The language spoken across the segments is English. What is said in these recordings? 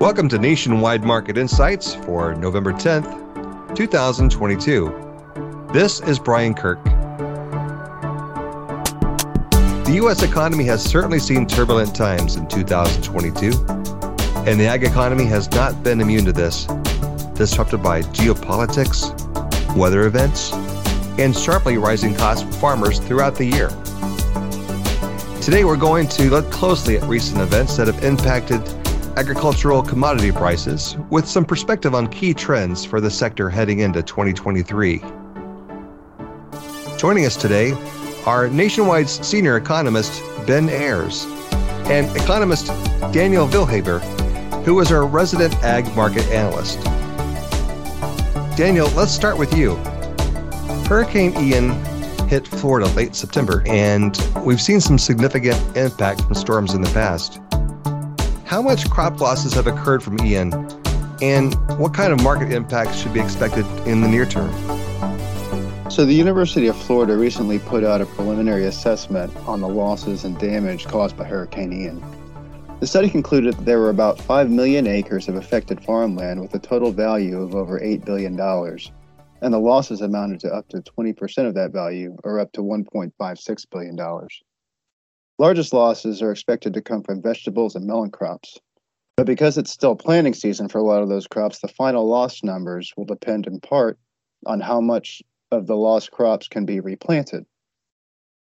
Welcome to Nationwide Market Insights for November 10th, 2022. This is Brian Kirk. The U.S. economy has certainly seen turbulent times in 2022, and the ag economy has not been immune to this, disrupted by geopolitics, weather events, and sharply rising costs for farmers throughout the year. Today, we're going to look closely at recent events that have impacted agricultural commodity prices with some perspective on key trends for the sector heading into 2023. Joining us today are Nationwide's senior economist, Ben Ayers, and economist Daniel Vielhaber, who is our resident ag market analyst. Daniel, let's start with you. Hurricane Ian hit Florida late September, and we've seen some significant impact from storms in the past. How much crop losses have occurred from Ian, and what kind of market impacts should be expected in the near term? So, the University of Florida recently put out a preliminary assessment on the losses and damage caused by Hurricane Ian. The study concluded that there were about 5 million acres of affected farmland with a total value of over $8 billion, and the losses amounted to up to 20% of that value, or up to $1.56 billion. Largest losses are expected to come from vegetables and melon crops. But because it's still planting season for a lot of those crops, the final loss numbers will depend in part on how much of the lost crops can be replanted.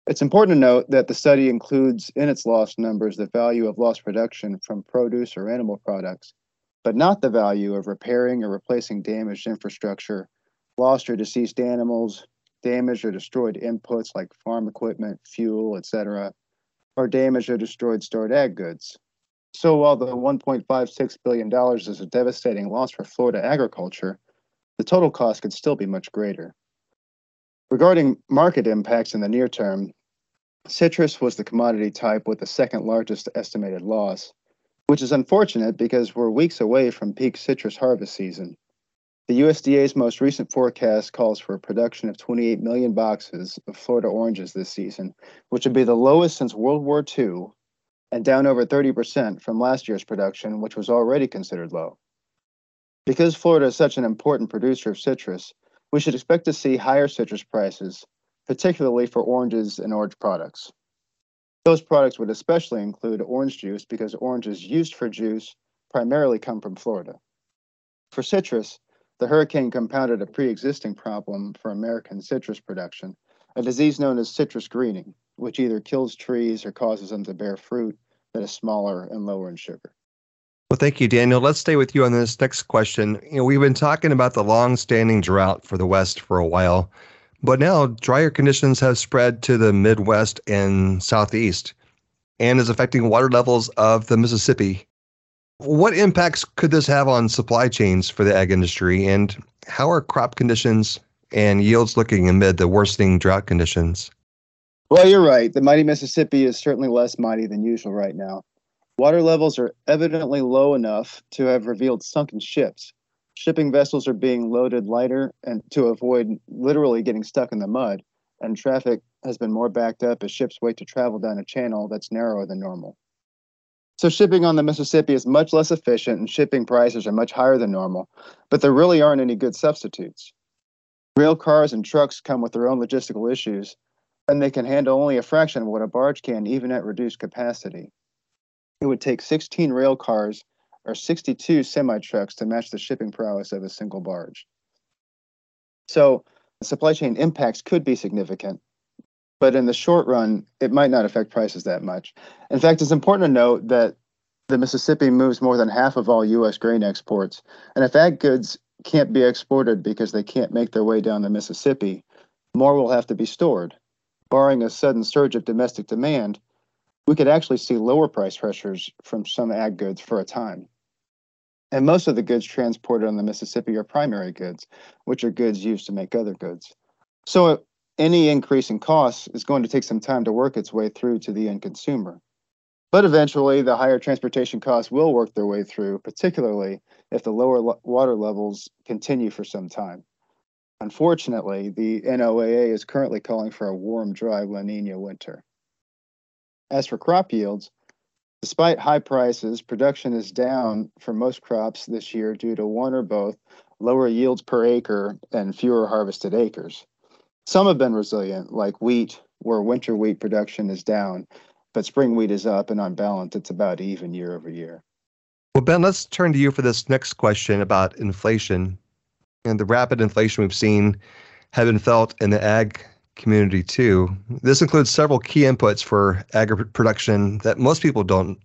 It's important to note that the study includes in its loss numbers the value of lost production from produce or animal products, but not the value of repairing or replacing damaged infrastructure, lost or deceased animals, damaged or destroyed inputs like farm equipment, fuel, etc., or damaged or destroyed stored ag goods. So while the $1.56 billion is a devastating loss for Florida agriculture, the total cost could still be much greater. Regarding market impacts in the near term, citrus was the commodity type with the second largest estimated loss, which is unfortunate because we're weeks away from peak citrus harvest season. The USDA's most recent forecast calls for a production of 28 million boxes of Florida oranges this season, which would be the lowest since World War II and down over 30% from last year's production, which was already considered low. Because Florida is such an important producer of citrus, we should expect to see higher citrus prices, particularly for oranges and orange products. Those products would especially include orange juice because oranges used for juice primarily come from Florida. For citrus, the hurricane compounded a pre existing problem for American citrus production, a disease known as citrus greening, which either kills trees or causes them to bear fruit that is smaller and lower in sugar. Well, thank you, Daniel. Let's stay with you on this next question. You know, we've been talking about the long-standing drought for the West for a while, but now drier conditions have spread to the Midwest and Southeast and is affecting water levels of the Mississippi what impacts could this have on supply chains for the ag industry, and how are crop conditions and yields looking amid the worsening drought conditions? Well, you're right. The mighty Mississippi is certainly less mighty than usual right now. Water levels are evidently low enough to have revealed sunken ships. Shipping vessels are being loaded lighter and to avoid literally getting stuck in the mud, and traffic has been more backed up as ships wait to travel down a channel that's narrower than normal. So shipping on the Mississippi is much less efficient and shipping prices are much higher than normal, but there really aren't any good substitutes. Rail cars and trucks come with their own logistical issues, and they can handle only a fraction of what a barge can, even at reduced capacity. It would take 16 rail cars or 62 semi trucks to match the shipping prowess of a single barge. So, the supply chain impacts could be significant, but in the short run, it might not affect prices that much. In fact, it's important to note that the Mississippi moves more than half of all U.S. grain exports. And if ag goods can't be exported because they can't make their way down the Mississippi, more will have to be stored. Barring a sudden surge of domestic demand, we could actually see lower price pressures from some ag goods for a time. And most of the goods transported on the Mississippi are primary goods, which are goods used to make other goods. So any increase in costs is going to take some time to work its way through to the end consumer. But eventually, the higher transportation costs will work their way through, particularly if the lower lo- water levels continue for some time. Unfortunately, the NOAA is currently calling for a warm, dry La Nina winter. As for crop yields, Despite high prices, production is down for most crops this year due to one or both lower yields per acre and fewer harvested acres. Some have been resilient, like wheat, where winter wheat production is down, but spring wheat is up, and on balance, it's about even year over year. Well, Ben, let's turn to you for this next question about inflation. And the rapid inflation we've seen have been felt in the ag community too. This includes several key inputs for agri production that most people don't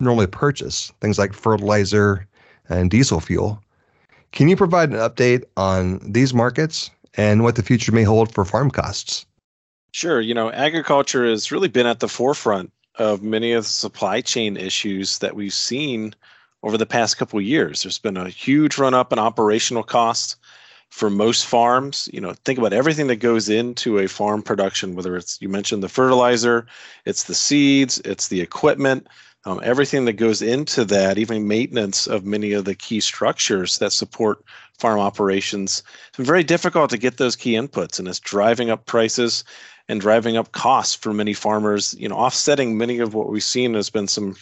normally purchase, things like fertilizer and diesel fuel. Can you provide an update on these markets and what the future may hold for farm costs? Sure. You know, agriculture has really been at the forefront of many of the supply chain issues that we've seen over the past couple of years. There's been a huge run up in operational costs for most farms. You know, think about everything that goes into a farm production, whether it's you mentioned the fertilizer, it's the seeds, it's the equipment, um, everything that goes into that, even maintenance of many of the key structures that support farm operations. It's very difficult to get those key inputs, and it's driving up prices and driving up costs for many farmers, you know, offsetting many of what we've seen has been some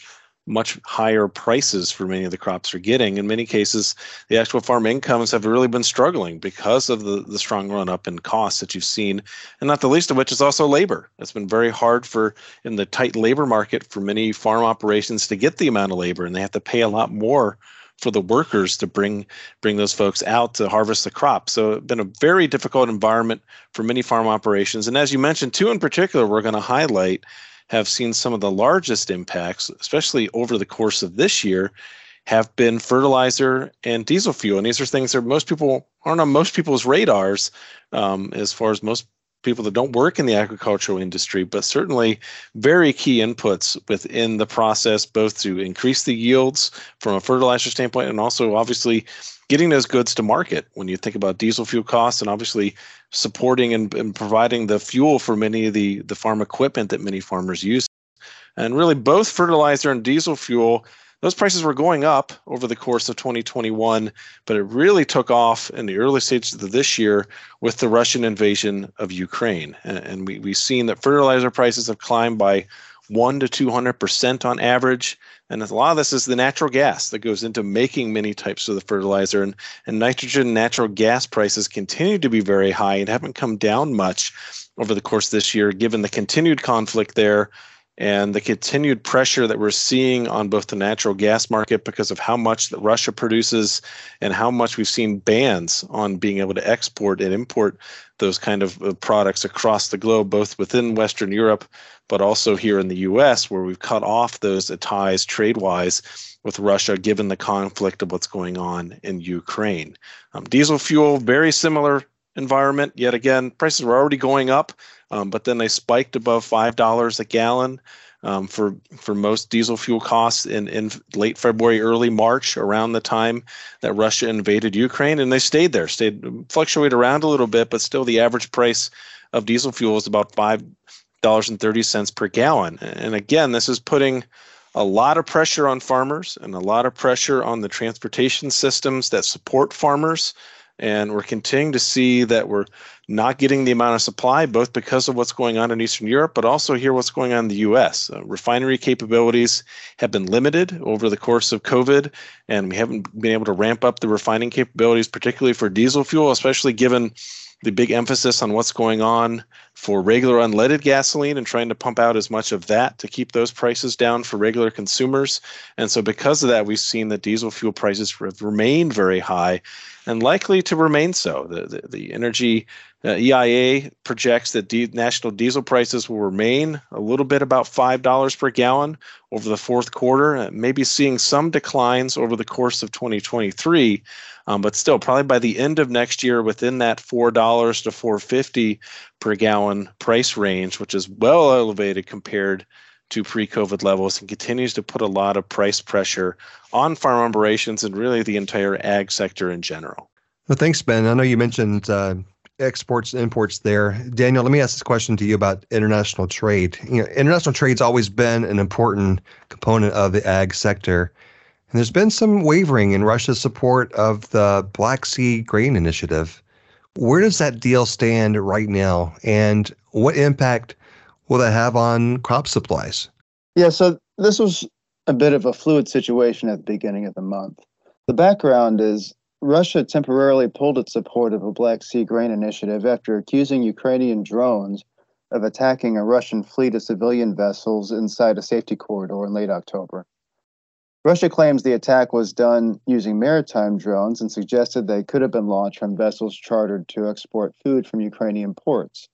much higher prices for many of the crops are getting. In many cases, the actual farm incomes have really been struggling because of the, the strong run up in costs that you've seen, and not the least of which is also labor. It's been very hard for in the tight labor market for many farm operations to get the amount of labor, and they have to pay a lot more for the workers to bring bring those folks out to harvest the crop. So it's been a very difficult environment for many farm operations. And as you mentioned, two in particular, we're going to highlight have seen some of the largest impacts, especially over the course of this year, have been fertilizer and diesel fuel. And these are things that most people aren't on most people's radars um, as far as most people that don't work in the agricultural industry, but certainly very key inputs within the process, both to increase the yields from a fertilizer standpoint and also obviously getting those goods to market when you think about diesel fuel costs and obviously supporting and, and providing the fuel for many of the, the farm equipment that many farmers use. And really, both fertilizer and diesel fuel those prices were going up over the course of 2021, but it really took off in the early stages of this year with the Russian invasion of Ukraine. And, and we, we've seen that fertilizer prices have climbed by one to 200% on average. And a lot of this is the natural gas that goes into making many types of the fertilizer. And, and nitrogen natural gas prices continue to be very high and haven't come down much over the course of this year, given the continued conflict there and the continued pressure that we're seeing on both the natural gas market because of how much that Russia produces and how much we've seen bans on being able to export and import those kind of uh, products across the globe, both within Western Europe, but also here in the US, where we've cut off those ties trade wise with Russia, given the conflict of what's going on in Ukraine. Um, diesel fuel, very similar environment. Yet again, prices were already going up um, but then they spiked above five dollars a gallon um, for for most diesel fuel costs in in late February, early March, around the time that Russia invaded Ukraine, and they stayed there, stayed fluctuate around a little bit, but still the average price of diesel fuel is about five dollars and thirty cents per gallon. And again, this is putting a lot of pressure on farmers and a lot of pressure on the transportation systems that support farmers and we're continuing to see that we're not getting the amount of supply, both because of what's going on in Eastern Europe, but also here what's going on in the US. Uh, refinery capabilities have been limited over the course of COVID, and we haven't been able to ramp up the refining capabilities, particularly for diesel fuel, especially given the big emphasis on what's going on for regular unleaded gasoline and trying to pump out as much of that to keep those prices down for regular consumers. And so, because of that, we've seen that diesel fuel prices have remained very high and likely to remain so. The, the, the energy uh, EIA projects that national diesel prices will remain a little bit about $5 per gallon over the fourth quarter, uh, maybe seeing some declines over the course of 2023. Um, but still, probably by the end of next year, within that four dollars to four fifty per gallon price range, which is well elevated compared to pre-COVID levels, and continues to put a lot of price pressure on farm operations and really the entire ag sector in general. Well, thanks, Ben. I know you mentioned uh, exports and imports there. Daniel, let me ask this question to you about international trade. You know, international trade's always been an important component of the ag sector. And there's been some wavering in Russia's support of the Black Sea Grain Initiative. Where does that deal stand right now? And what impact will that have on crop supplies? Yeah, so this was a bit of a fluid situation at the beginning of the month. The background is Russia temporarily pulled its support of a Black Sea grain initiative after accusing Ukrainian drones of attacking a Russian fleet of civilian vessels inside a safety corridor in late October. Russia claims the attack was done using maritime drones and suggested they could have been launched from vessels chartered to export food from Ukrainian ports.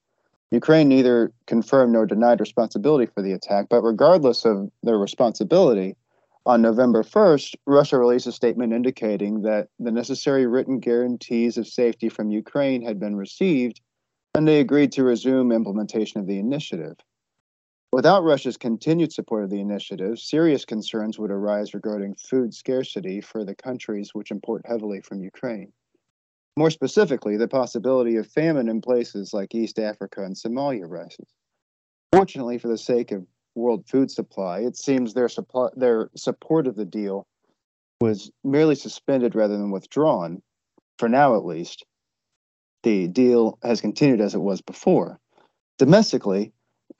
Ukraine neither confirmed nor denied responsibility for the attack, but regardless of their responsibility, on November 1st, Russia released a statement indicating that the necessary written guarantees of safety from Ukraine had been received, and they agreed to resume implementation of the initiative. Without Russia's continued support of the initiative, serious concerns would arise regarding food scarcity for the countries which import heavily from Ukraine. More specifically, the possibility of famine in places like East Africa and Somalia rises. Fortunately, for the sake of world food supply, it seems their supply, their support of the deal was merely suspended rather than withdrawn, for now at least. The deal has continued as it was before. Domestically,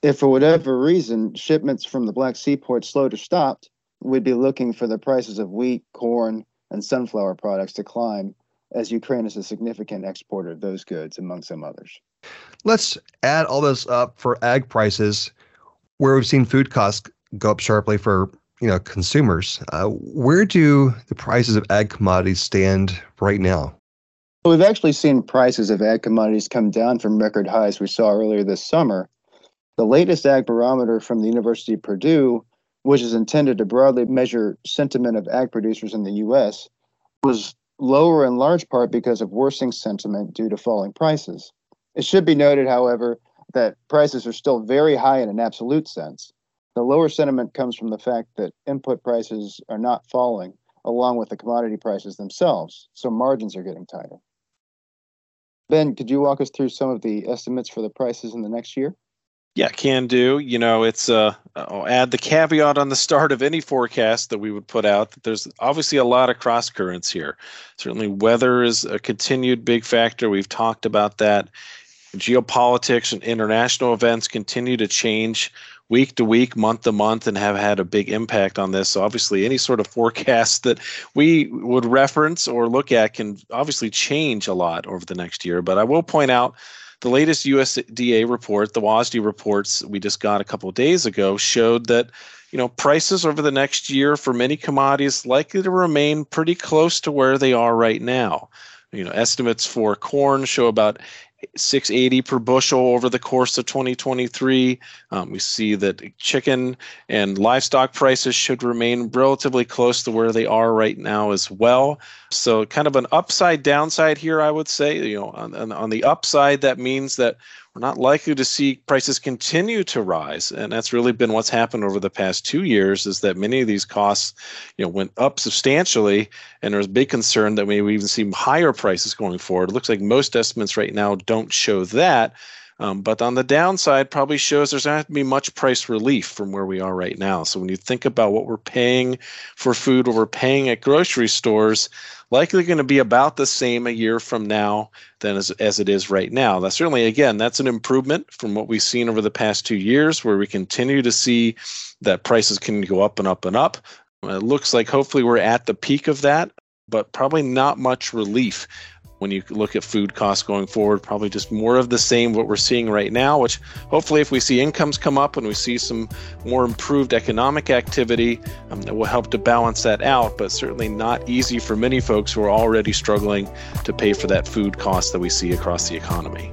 if for whatever reason shipments from the Black Sea ports slowed or stopped, we'd be looking for the prices of wheat, corn, and sunflower products to climb as Ukraine is a significant exporter of those goods, among some others. Let's add all this up for ag prices, where we've seen food costs go up sharply for you know consumers. Uh, where do the prices of ag commodities stand right now? Well, we've actually seen prices of ag commodities come down from record highs we saw earlier this summer. The latest ag barometer from the University of Purdue, which is intended to broadly measure sentiment of ag producers in the U.S., was lower in large part because of worsening sentiment due to falling prices. It should be noted, however, that prices are still very high in an absolute sense. The lower sentiment comes from the fact that input prices are not falling along with the commodity prices themselves, so margins are getting tighter. Ben, could you walk us through some of the estimates for the prices in the next year? Yeah, can do. You know, it's uh, I'll add the caveat on the start of any forecast that we would put out that there's obviously a lot of cross currents here. Certainly, weather is a continued big factor. We've talked about that. Geopolitics and international events continue to change week to week, month to month, and have had a big impact on this. So, obviously, any sort of forecast that we would reference or look at can obviously change a lot over the next year. But I will point out the latest USDA report, the WASDE reports we just got a couple days ago, showed that you know prices over the next year for many commodities likely to remain pretty close to where they are right now. You know, estimates for corn show about 680 per bushel over the course of 2023. Um, we see that chicken and livestock prices should remain relatively close to where they are right now as well. So, kind of an upside downside here, I would say. You know, on, on the upside, that means that we're not likely to see prices continue to rise. And that's really been what's happened over the past two years is that many of these costs you know went up substantially. And there's big concern that maybe we even see higher prices going forward. It looks like most estimates right now don't show that um, but on the downside, probably shows there's not going to be much price relief from where we are right now. So when you think about what we're paying for food, what we're paying at grocery stores, likely going to be about the same a year from now than as, as it is right now. That's certainly, again, that's an improvement from what we've seen over the past two years, where we continue to see that prices can go up and up and up. It looks like hopefully we're at the peak of that, but probably not much relief when you look at food costs going forward, probably just more of the same what we're seeing right now, which hopefully if we see incomes come up and we see some more improved economic activity, um, that will help to balance that out, but certainly not easy for many folks who are already struggling to pay for that food cost that we see across the economy.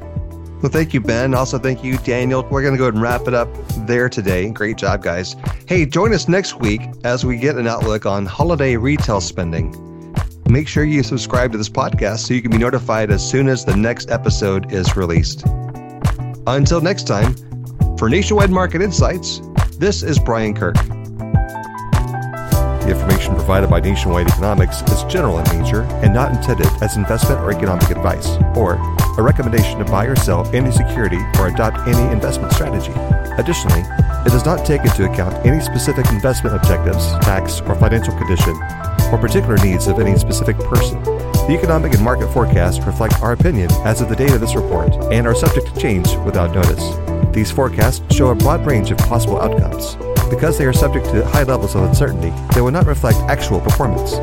Well, thank you, Ben. Also, thank you, Daniel. We're going to go ahead and wrap it up there today. Great job, guys. Hey, join us next week as we get an outlook on holiday retail spending make sure you subscribe to this podcast so you can be notified as soon as the next episode is released. Until next time, for Nationwide Market Insights, this is Brian Kirk. The information provided by Nationwide Economics is general in nature and not intended as investment or economic advice, or a recommendation to buy or sell any security or adopt any investment strategy. Additionally, it does not take into account any specific investment objectives, tax, or financial condition or particular needs of any specific person. The economic and market forecasts reflect our opinion as of the date of this report and are subject to change without notice. These forecasts show a broad range of possible outcomes. Because they are subject to high levels of uncertainty, they will not reflect actual performance.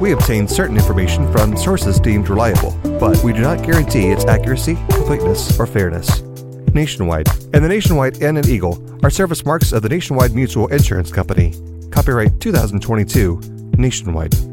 We obtain certain information from sources deemed reliable, but we do not guarantee its accuracy, completeness, or fairness. Nationwide and the Nationwide N and Eagle are service marks of the Nationwide Mutual Insurance Company. Copyright 2022, Nationwide.